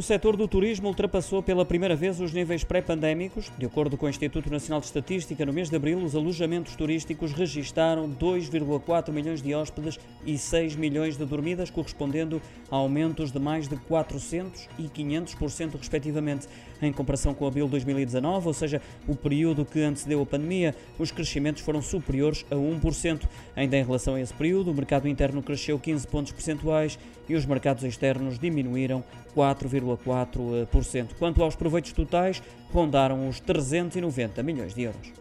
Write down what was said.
O setor do turismo ultrapassou pela primeira vez os níveis pré-pandémicos. De acordo com o Instituto Nacional de Estatística, no mês de abril, os alojamentos turísticos registaram 2,4 milhões de hóspedes e 6 milhões de dormidas, correspondendo a aumentos de mais de 400% e 500%, respectivamente. Em comparação com abril de 2019, ou seja, o período que antecedeu a pandemia, os crescimentos foram superiores a 1%. Ainda em relação a esse período, o mercado interno cresceu 15 pontos percentuais e os mercados externos diminuíram 4,4%. Quanto aos proveitos totais, rondaram os 390 milhões de euros.